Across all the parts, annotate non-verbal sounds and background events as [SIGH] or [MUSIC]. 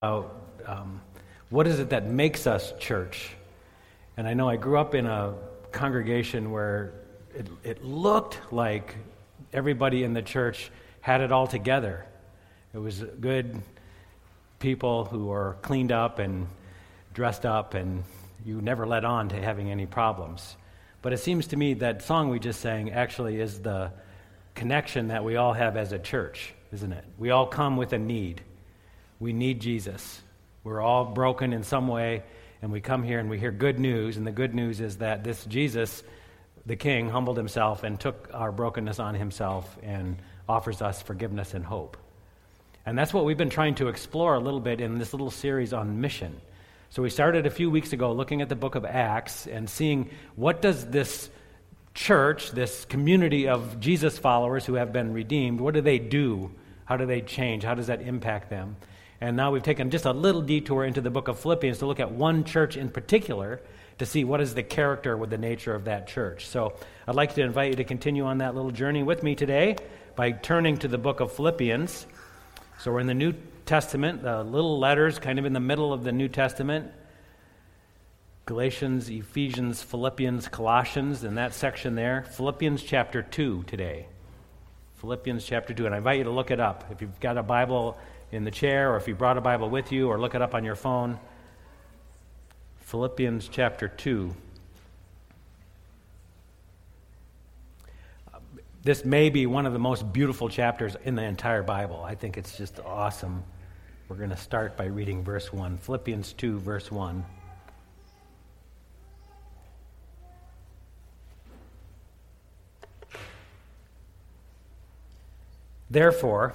about um, what is it that makes us church. And I know I grew up in a congregation where it, it looked like everybody in the church had it all together. It was good people who were cleaned up and dressed up, and you never let on to having any problems. But it seems to me that song we just sang actually is the connection that we all have as a church, isn't it? We all come with a need. We need Jesus. We're all broken in some way, and we come here and we hear good news, and the good news is that this Jesus, the King, humbled himself and took our brokenness on himself and offers us forgiveness and hope. And that's what we've been trying to explore a little bit in this little series on mission. So we started a few weeks ago looking at the book of Acts and seeing what does this church, this community of Jesus followers who have been redeemed, what do they do? How do they change? How does that impact them? And now we've taken just a little detour into the book of Philippians to look at one church in particular to see what is the character with the nature of that church. So I'd like to invite you to continue on that little journey with me today by turning to the book of Philippians. So we're in the New Testament, the little letters kind of in the middle of the New Testament. Galatians, Ephesians, Philippians, Colossians, in that section there. Philippians chapter 2 today. Philippians chapter 2. And I invite you to look it up. If you've got a Bible in the chair, or if you brought a Bible with you, or look it up on your phone. Philippians chapter 2. This may be one of the most beautiful chapters in the entire Bible. I think it's just awesome. We're going to start by reading verse 1. Philippians 2, verse 1. Therefore,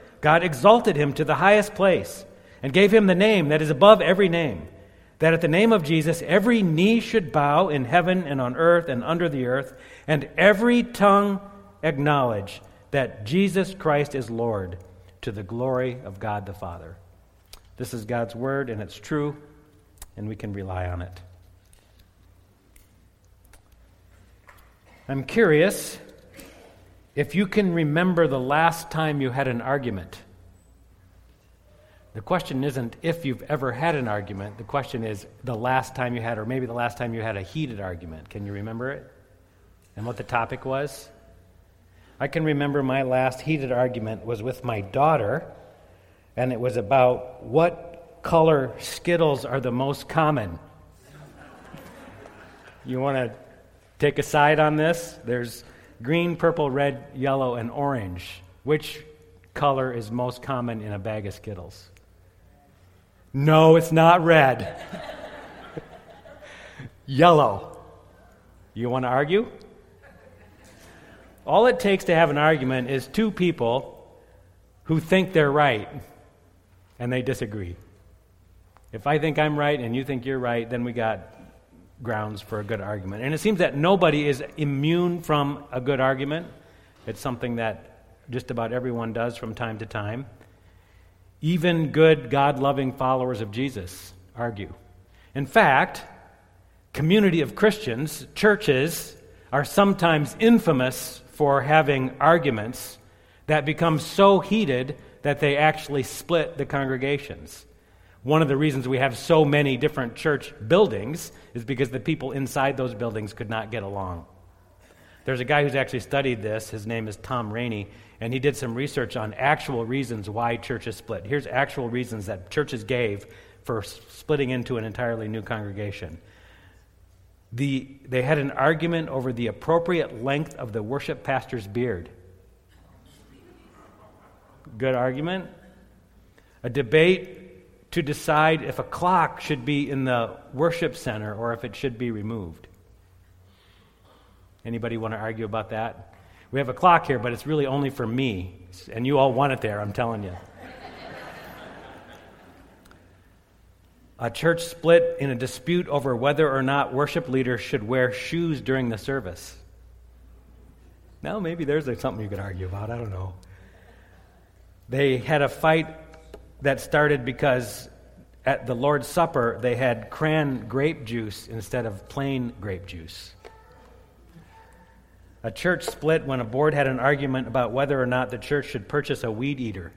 God exalted him to the highest place and gave him the name that is above every name, that at the name of Jesus every knee should bow in heaven and on earth and under the earth, and every tongue acknowledge that Jesus Christ is Lord to the glory of God the Father. This is God's word, and it's true, and we can rely on it. I'm curious if you can remember the last time you had an argument, the question isn't if you've ever had an argument. The question is the last time you had, or maybe the last time you had a heated argument. Can you remember it? And what the topic was? I can remember my last heated argument was with my daughter, and it was about what color Skittles are the most common. You want to take a side on this? There's green, purple, red, yellow, and orange. Which color is most common in a bag of Skittles? No, it's not red. [LAUGHS] yellow. You want to argue? All it takes to have an argument is two people who think they're right and they disagree. If I think I'm right and you think you're right, then we got grounds for a good argument. And it seems that nobody is immune from a good argument. It's something that just about everyone does from time to time. Even good, God loving followers of Jesus argue. In fact, community of Christians, churches, are sometimes infamous for having arguments that become so heated that they actually split the congregations. One of the reasons we have so many different church buildings is because the people inside those buildings could not get along. There's a guy who's actually studied this. His name is Thom Rainer, and he did some research on actual reasons why churches split. Here's actual reasons that churches gave for splitting into an entirely new congregation. The, they had an argument over the appropriate length of the worship pastor's beard. Good argument. A debate to decide if a clock should be in the worship center or if it should be removed. Anybody want to argue about that? We have a clock here, but it's really only for me, and you all want it there, I'm telling you. a church split in a dispute over whether or not worship leaders should wear shoes during the service. Now, maybe there's something you could argue about. I don't know. They had a fight that started because at the Lord's Supper they had cran grape juice instead of plain grape juice. A church split when a board had an argument about whether or not the church should purchase a weed eater.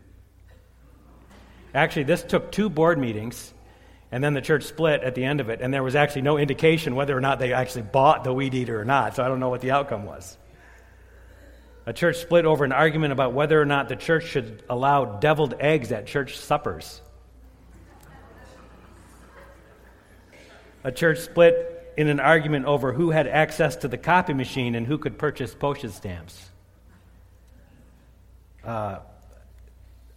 Actually, this took two board meetings and then the church split at the end of it, and there was actually no indication whether or not they actually bought the weed eater or not, so I don't know what the outcome was. A church split over an argument about whether or not the church should allow deviled eggs at church suppers. A church split in an argument over who had access to the copy machine and who could purchase postage stamps. Uh,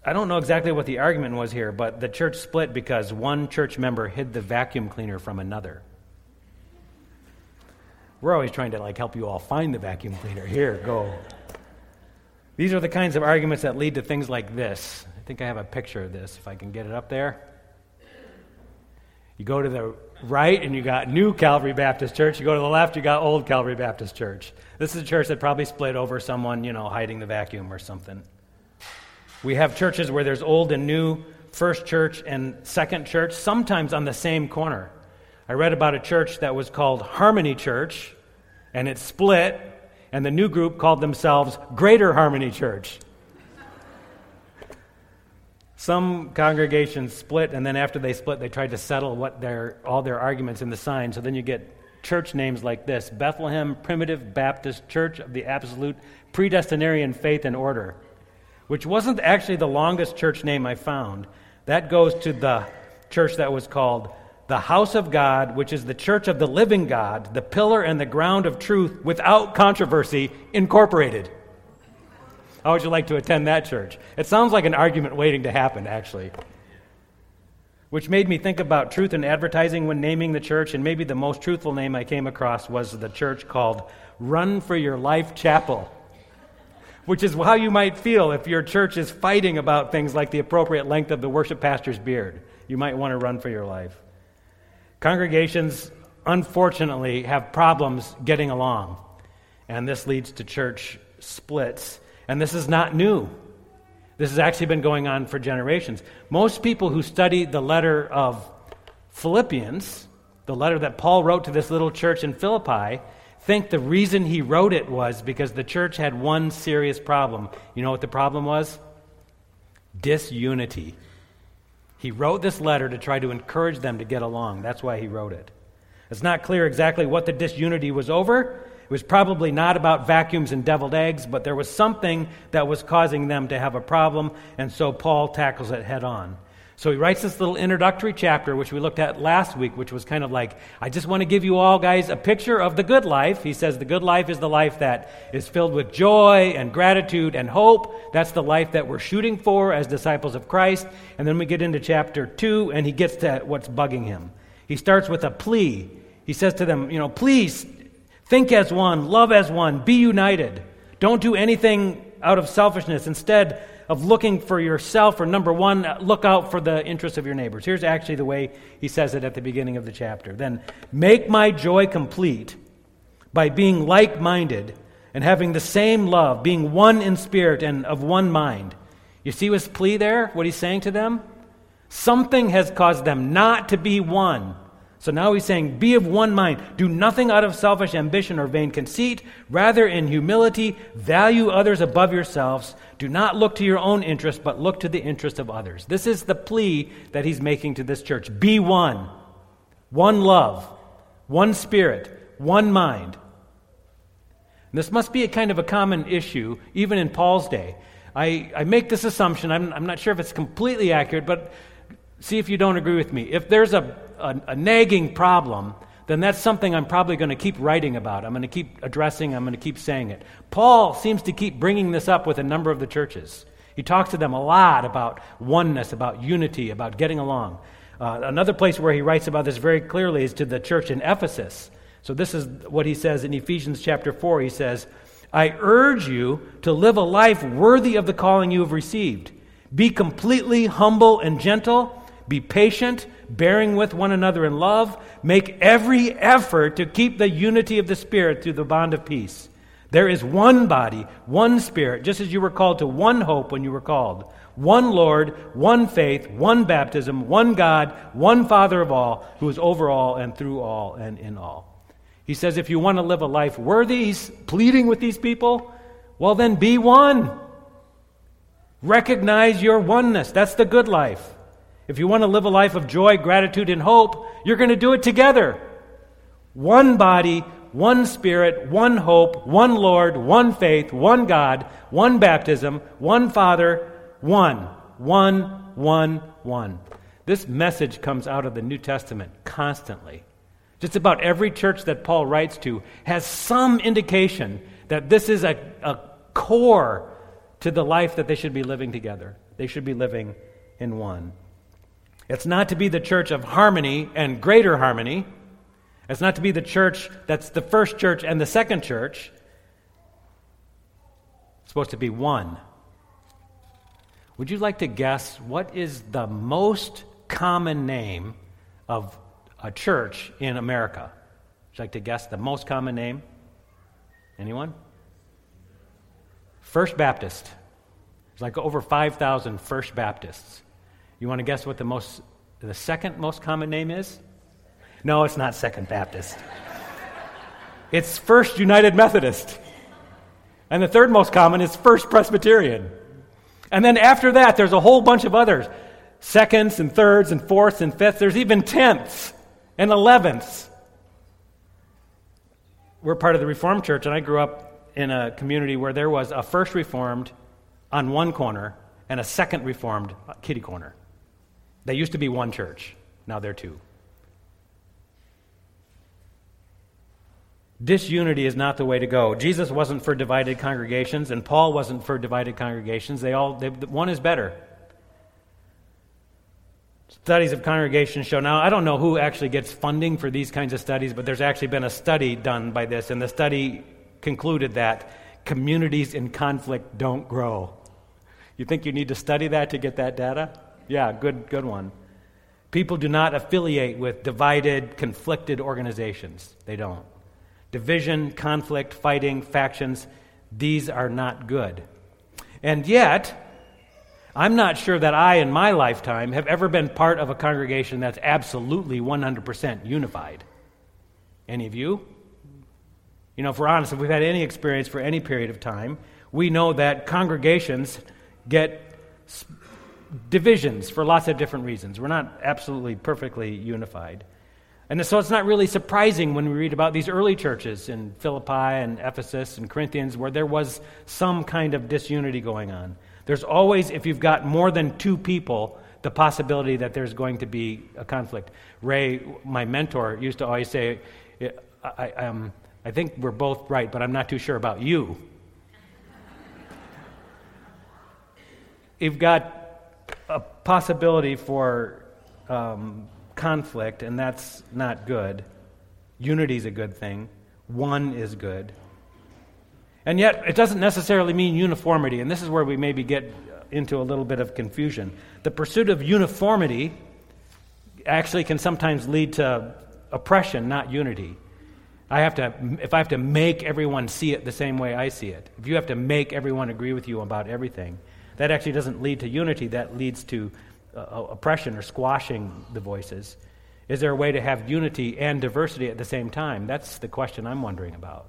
I don't know exactly what the argument was here, but the church split because one church member hid the vacuum cleaner from another. We're always trying to like help you all find the vacuum cleaner. Here, go. These are the kinds of arguments that lead to things like this. I think I have a picture of this if I can get it up there. You go to the right and you got New Calvary Baptist Church. You go to the left, you got Old Calvary Baptist Church. This is a church that probably split over someone, you know, hiding the vacuum or something. We have churches where there's old and new, first church and second church, sometimes on the same corner. I read about a church that was called Harmony Church, and it split, and the new group called themselves Greater Harmony Church. Some congregations split, and then after they split, they tried to settle what their, all their arguments in the sign. So then you get church names like this Bethlehem Primitive Baptist Church of the Absolute Predestinarian Faith and Order which wasn't actually the longest church name I found. That goes to the church that was called the House of God, which is the church of the living God, the pillar and the ground of truth without controversy, incorporated. How would you like to attend that church? It sounds like an argument waiting to happen, actually. Which made me think about truth in advertising when naming the church, and maybe the most truthful name I came across was the church called Run for Your Life Chapel which is how you might feel if your church is fighting about things like the appropriate length of the worship pastor's beard. You might want to run for your life. Congregations, unfortunately, have problems getting along, and this leads to church splits. And this is not new. This has actually been going on for generations. Most people who study the letter of Philippians, the letter that Paul wrote to this little church in Philippi, think the reason he wrote it was because the church had one serious problem. You know what the problem was? Disunity. He wrote this letter to try to encourage them to get along. That's why he wrote it. It's not clear exactly what the disunity was over. It was probably not about vacuums and deviled eggs, but there was something that was causing them to have a problem, and so Paul tackles it head on. So he writes this little introductory chapter, which we looked at last week, which was kind of like, I just want to give you all, guys, a picture of the good life. He says the good life is the life that is filled with joy and gratitude and hope. That's the life that we're shooting for as disciples of Christ. And then we get into chapter 2, and he gets to what's bugging him. He starts with a plea. He says to them, you know, please think as one, love as one, be united. Don't do anything out of selfishness. Instead, of looking for yourself, or number one, look out for the interests of your neighbors. Here's actually the way he says it at the beginning of the chapter. Then, make my joy complete by being like minded and having the same love, being one in spirit and of one mind. You see his plea there? What he's saying to them? Something has caused them not to be one. So now he's saying, Be of one mind. Do nothing out of selfish ambition or vain conceit. Rather, in humility, value others above yourselves. Do not look to your own interest, but look to the interest of others. This is the plea that he's making to this church. Be one. One love. One spirit. One mind. this must be a kind of a common issue, even in Paul's day. I, I make this assumption, I'm, I'm not sure if it's completely accurate, but see if you don't agree with me. If there's a, a, a nagging problem, then that's something I'm probably going to keep writing about. I'm going to keep addressing, I'm going to keep saying it. Paul seems to keep bringing this up with a number of the churches. He talks to them a lot about oneness, about unity, about getting along. Uh, another place where he writes about this very clearly is to the church in Ephesus. So, this is what he says in Ephesians chapter 4. He says, I urge you to live a life worthy of the calling you have received. Be completely humble and gentle. Be patient, bearing with one another in love. Make every effort to keep the unity of the Spirit through the bond of peace. There is one body, one Spirit, just as you were called to one hope when you were called. One Lord, one faith, one baptism, one God, one Father of all, who is over all and through all and in all. He says, if you want to live a life worthy, he's pleading with these people, well, then be one. Recognize your oneness. That's the good life. If you want to live a life of joy, gratitude, and hope, you're going to do it together. One body, one spirit, one hope, one Lord, one faith, one God, one baptism, one Father, one, one, one, one. This message comes out of the New Testament constantly. Just about every church that Paul writes to has some indication that this is a, a core to the life that they should be living together. They should be living in one. It's not to be the church of harmony and greater harmony. It's not to be the church that's the first church and the second church. It's supposed to be one. Would you like to guess what is the most common name of a church in America? Would you like to guess the most common name? Anyone? First Baptist. There's like over 5,000 First Baptists. You want to guess what the most the second most common name is? No, it's not Second Baptist. it's First United Methodist. And the third most common is First Presbyterian. And then after that, there's a whole bunch of others seconds and thirds and fourths and fifths. There's even tenths and elevenths. We're part of the Reformed Church, and I grew up in a community where there was a first Reformed on one corner and a second Reformed uh, kitty corner. They used to be one church, now they're two. Disunity is not the way to go. Jesus wasn't for divided congregations, and Paul wasn't for divided congregations. They all, they, one is better. Studies of congregations show now, I don't know who actually gets funding for these kinds of studies, but there's actually been a study done by this, and the study concluded that communities in conflict don't grow. You think you need to study that to get that data? Yeah, good, good one. People do not affiliate with divided, conflicted organizations. They don't. Division, conflict, fighting, factions, these are not good. And yet, I'm not sure that I, in my lifetime, have ever been part of a congregation that's absolutely 100% unified. Any of you? You know, if we're honest, if we've had any experience for any period of time, we know that congregations get divisions for lots of different reasons. We're not absolutely perfectly unified. And so it's not really surprising when we read about these early churches in Philippi and Ephesus and Corinthians where there was some kind of disunity going on. There's always, if you've got more than two people, the possibility that there's going to be a conflict. Ray, my mentor, used to always say, I, I, um, I think we're both right, but I'm not too sure about you. [LAUGHS] you've got possibility for um, conflict, and that's not good. Unity is a good thing, one is good. And yet, it doesn't necessarily mean uniformity, and this is where we maybe get into a little bit of confusion. The pursuit of uniformity actually can sometimes lead to oppression, not unity. I have to, if I have to make everyone see it the same way I see it, if you have to make everyone agree with you about everything, that actually doesn't lead to unity, that leads to uh, oppression or squashing the voices. Is there a way to have unity and diversity at the same time? That's the question I'm wondering about.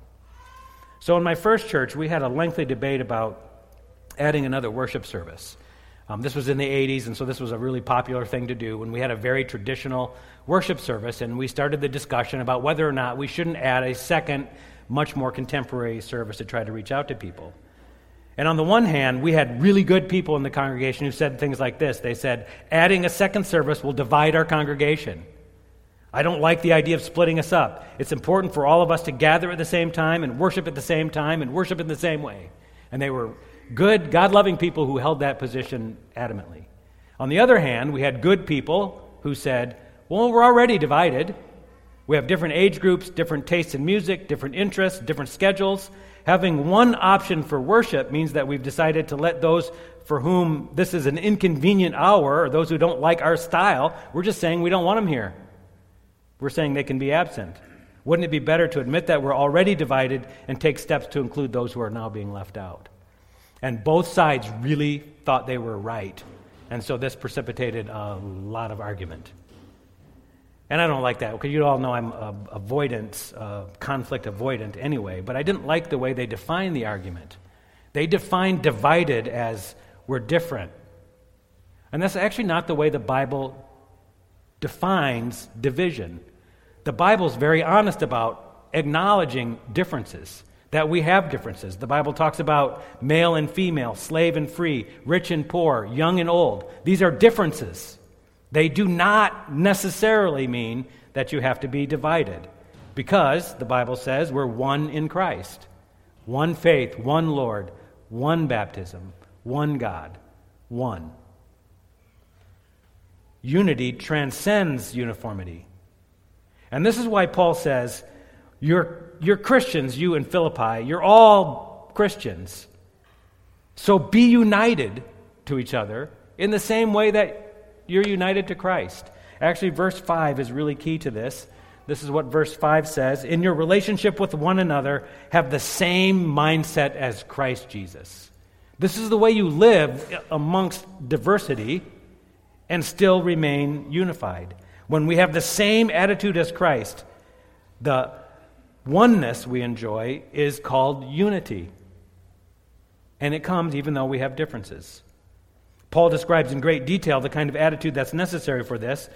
So, in my first church, we had a lengthy debate about adding another worship service. Um, this was in the 80s, and so this was a really popular thing to do. When we had a very traditional worship service, and we started the discussion about whether or not we shouldn't add a second much more contemporary service to try to reach out to people. And on the one hand, we had really good people in the congregation who said things like this. They said, adding a second service will divide our congregation. I don't like the idea of splitting us up. It's important for all of us to gather at the same time and worship at the same time and worship in the same way. And they were good, God loving people who held that position adamantly. On the other hand, we had good people who said, well, we're already divided. We have different age groups, different tastes in music, different interests, different schedules. Having one option for worship means that we've decided to let those for whom this is an inconvenient hour, or those who don't like our style, we're just saying we don't want them here. We're saying they can be absent. Wouldn't it be better to admit that we're already divided and take steps to include those who are now being left out? And both sides really thought they were right. And so this precipitated a lot of argument. And I don't like that because you all know I'm a, avoidance, uh, conflict avoidant anyway. But I didn't like the way they defined the argument. They defined divided as we're different. And that's actually not the way the Bible defines division. The Bible's very honest about acknowledging differences, that we have differences. The Bible talks about male and female, slave and free, rich and poor, young and old. These are differences. They do not necessarily mean that you have to be divided, because the Bible says we're one in Christ one faith, one Lord, one baptism, one God, one. Unity transcends uniformity. And this is why Paul says, You're, you're Christians, you in Philippi. You're all Christians. So be united to each other in the same way that you're united to Christ. Actually, verse 5 is really key to this. This is what verse 5 says In your relationship with one another, have the same mindset as Christ Jesus. This is the way you live amongst diversity and still remain unified. When we have the same attitude as Christ, the oneness we enjoy is called unity. And it comes even though we have differences. Paul describes in great detail the kind of attitude that's necessary for this.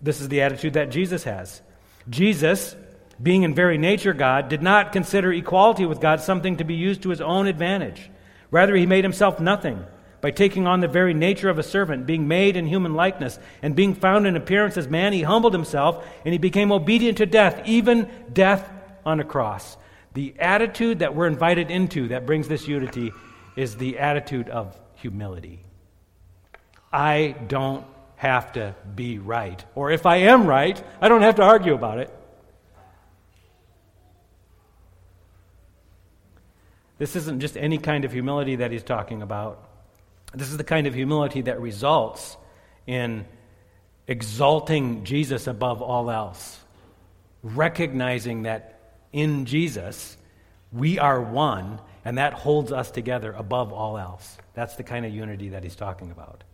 This is the attitude that Jesus has. Jesus, being in very nature God, did not consider equality with God something to be used to his own advantage. Rather, he made himself nothing by taking on the very nature of a servant, being made in human likeness, and being found in appearance as man, he humbled himself and he became obedient to death, even death on a cross. The attitude that we're invited into that brings this unity is the attitude of humility. I don't have to be right. Or if I am right, I don't have to argue about it. This isn't just any kind of humility that he's talking about. This is the kind of humility that results in exalting Jesus above all else, recognizing that in Jesus we are one, and that holds us together above all else. That's the kind of unity that he's talking about.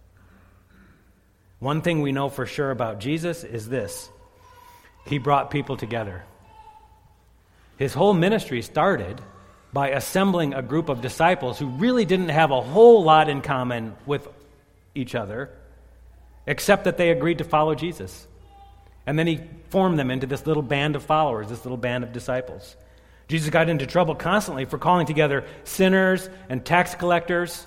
One thing we know for sure about Jesus is this He brought people together. His whole ministry started by assembling a group of disciples who really didn't have a whole lot in common with each other, except that they agreed to follow Jesus. And then he formed them into this little band of followers, this little band of disciples. Jesus got into trouble constantly for calling together sinners and tax collectors,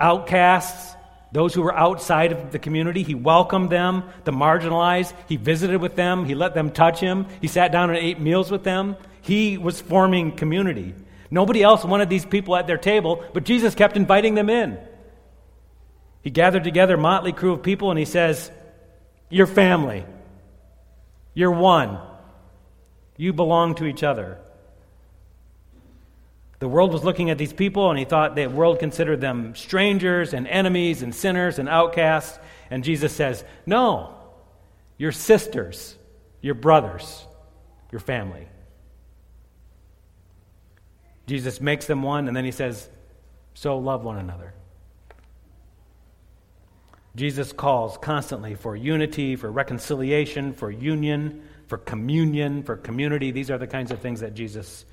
outcasts, those who were outside of the community. He welcomed them, the marginalized. He visited with them. He let them touch him. He sat down and ate meals with them. He was forming community. Nobody else wanted these people at their table, but Jesus kept inviting them in. He gathered together a motley crew of people and he says, You're family. You're one. You belong to each other. The world was looking at these people and he thought the world considered them strangers and enemies and sinners and outcasts. And Jesus says, No, you're sisters, you're brothers, your family. Jesus makes them one, and then he says, So love one another. Jesus calls constantly for unity, for reconciliation, for union, for communion, for community. These are the kinds of things that Jesus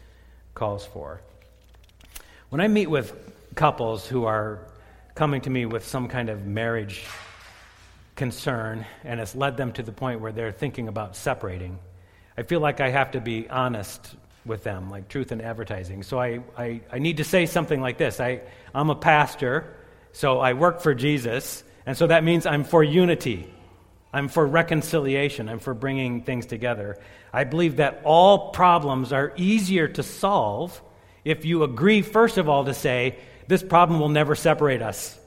calls for. When I meet with couples who are coming to me with some kind of marriage concern and it's led them to the point where they're thinking about separating, I feel like I have to be honest with them, like truth in advertising. So I, I, I need to say something like this I, I'm a pastor, so I work for Jesus, and so that means I'm for unity. I'm for reconciliation. I'm for bringing things together. I believe that all problems are easier to solve if you agree, first of all, to say, this problem will never separate us.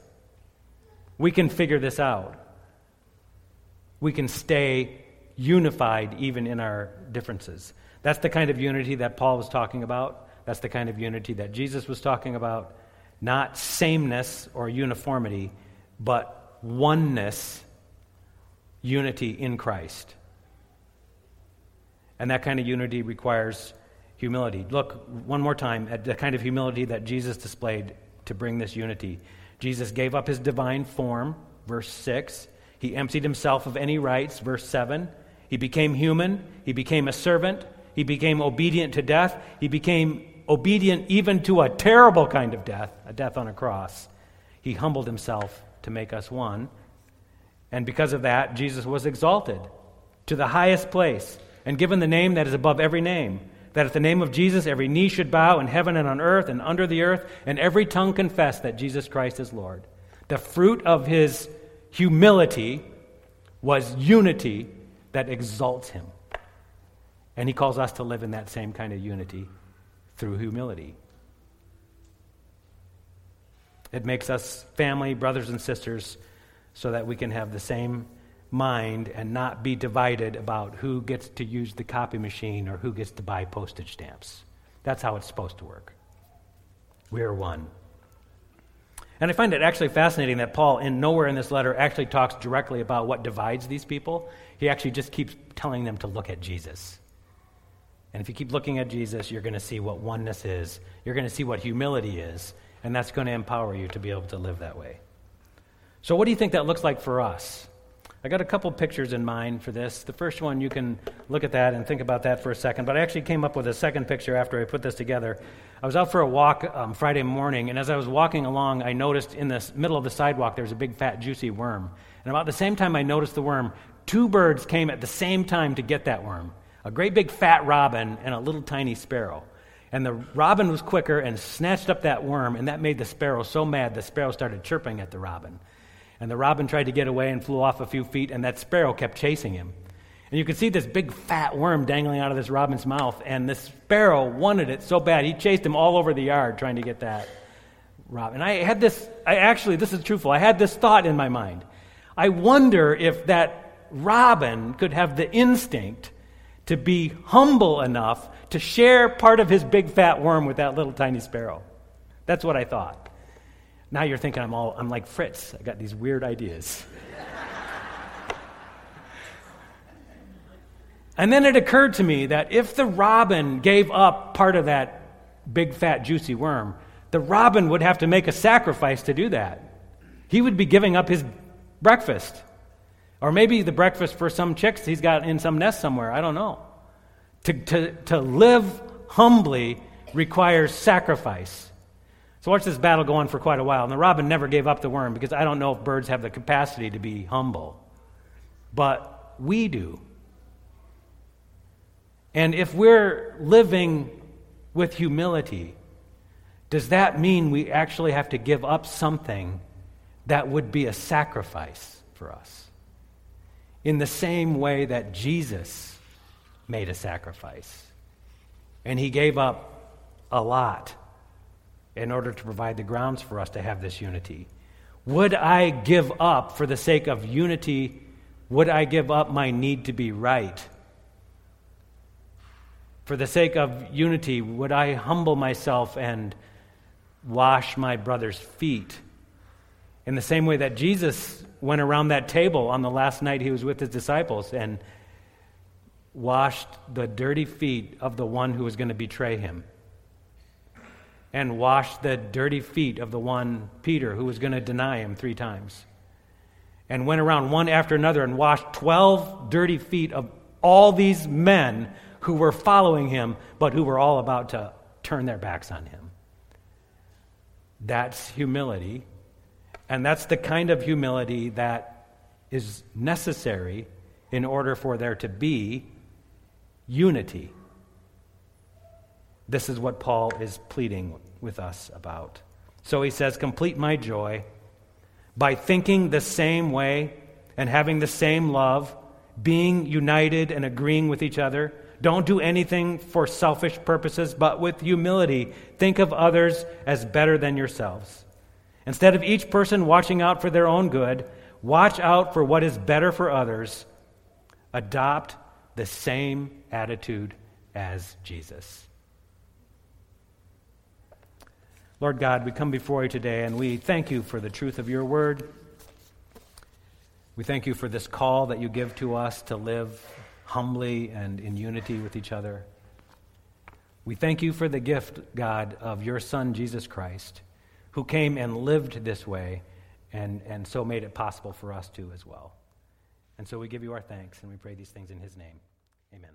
We can figure this out. We can stay unified even in our differences. That's the kind of unity that Paul was talking about. That's the kind of unity that Jesus was talking about. Not sameness or uniformity, but oneness, unity in Christ. And that kind of unity requires humility. Look one more time at the kind of humility that Jesus displayed to bring this unity. Jesus gave up his divine form, verse 6. He emptied himself of any rights, verse 7. He became human. He became a servant. He became obedient to death. He became obedient even to a terrible kind of death, a death on a cross. He humbled himself to make us one. And because of that, Jesus was exalted to the highest place and given the name that is above every name. That at the name of Jesus, every knee should bow in heaven and on earth and under the earth, and every tongue confess that Jesus Christ is Lord. The fruit of his humility was unity that exalts him. And he calls us to live in that same kind of unity through humility. It makes us family, brothers and sisters, so that we can have the same mind and not be divided about who gets to use the copy machine or who gets to buy postage stamps. That's how it's supposed to work. We are one. And I find it actually fascinating that Paul, in nowhere in this letter, actually talks directly about what divides these people. He actually just keeps telling them to look at Jesus. And if you keep looking at Jesus, you're going to see what oneness is. You're going to see what humility is. And that's going to empower you to be able to live that way. So, what do you think that looks like for us? I got a couple pictures in mind for this. The first one, you can look at that and think about that for a second. But I actually came up with a second picture after I put this together. I was out for a walk um, Friday morning, and as I was walking along, I noticed in the middle of the sidewalk there was a big, fat, juicy worm. And about the same time I noticed the worm, two birds came at the same time to get that worm a great big fat robin and a little tiny sparrow. And the robin was quicker and snatched up that worm, and that made the sparrow so mad the sparrow started chirping at the robin. And the robin tried to get away and flew off a few feet, and that sparrow kept chasing him. And you could see this big fat worm dangling out of this robin's mouth, and the sparrow wanted it so bad. He chased him all over the yard trying to get that robin. And I had this, I actually, this is truthful, I had this thought in my mind. I wonder if that robin could have the instinct to be humble enough to share part of his big fat worm with that little tiny sparrow. That's what I thought. Now you're thinking I'm all I'm like Fritz. I got these weird ideas. and then it occurred to me that if the robin gave up part of that big fat juicy worm, the robin would have to make a sacrifice to do that. He would be giving up his breakfast. Or maybe the breakfast for some chicks he's got in some nest somewhere. I don't know. To, to, to live humbly requires sacrifice. So watch this battle go on for quite a while. And the robin never gave up the worm because I don't know if birds have the capacity to be humble. But we do. And if we're living with humility, does that mean we actually have to give up something that would be a sacrifice for us? In the same way that Jesus made a sacrifice. And he gave up a lot in order to provide the grounds for us to have this unity. Would I give up, for the sake of unity, would I give up my need to be right? For the sake of unity, would I humble myself and wash my brother's feet? In the same way that Jesus went around that table on the last night he was with his disciples and washed the dirty feet of the one who was going to betray him and washed the dirty feet of the one, Peter, who was going to deny him three times. And went around one after another and washed 12 dirty feet of all these men who were following him, but who were all about to turn their backs on him. That's humility. And that's the kind of humility that is necessary in order for there to be unity. This is what Paul is pleading with us about. So he says, Complete my joy by thinking the same way and having the same love, being united and agreeing with each other. Don't do anything for selfish purposes, but with humility, think of others as better than yourselves. Instead of each person watching out for their own good, watch out for what is better for others. Adopt the same attitude as Jesus. Lord God, we come before you today and we thank you for the truth of your word. We thank you for this call that you give to us to live humbly and in unity with each other. We thank you for the gift, God, of your Son, Jesus Christ, who came and lived this way and, and so made it possible for us to as well. And so we give you our thanks and we pray these things in his name. Amen.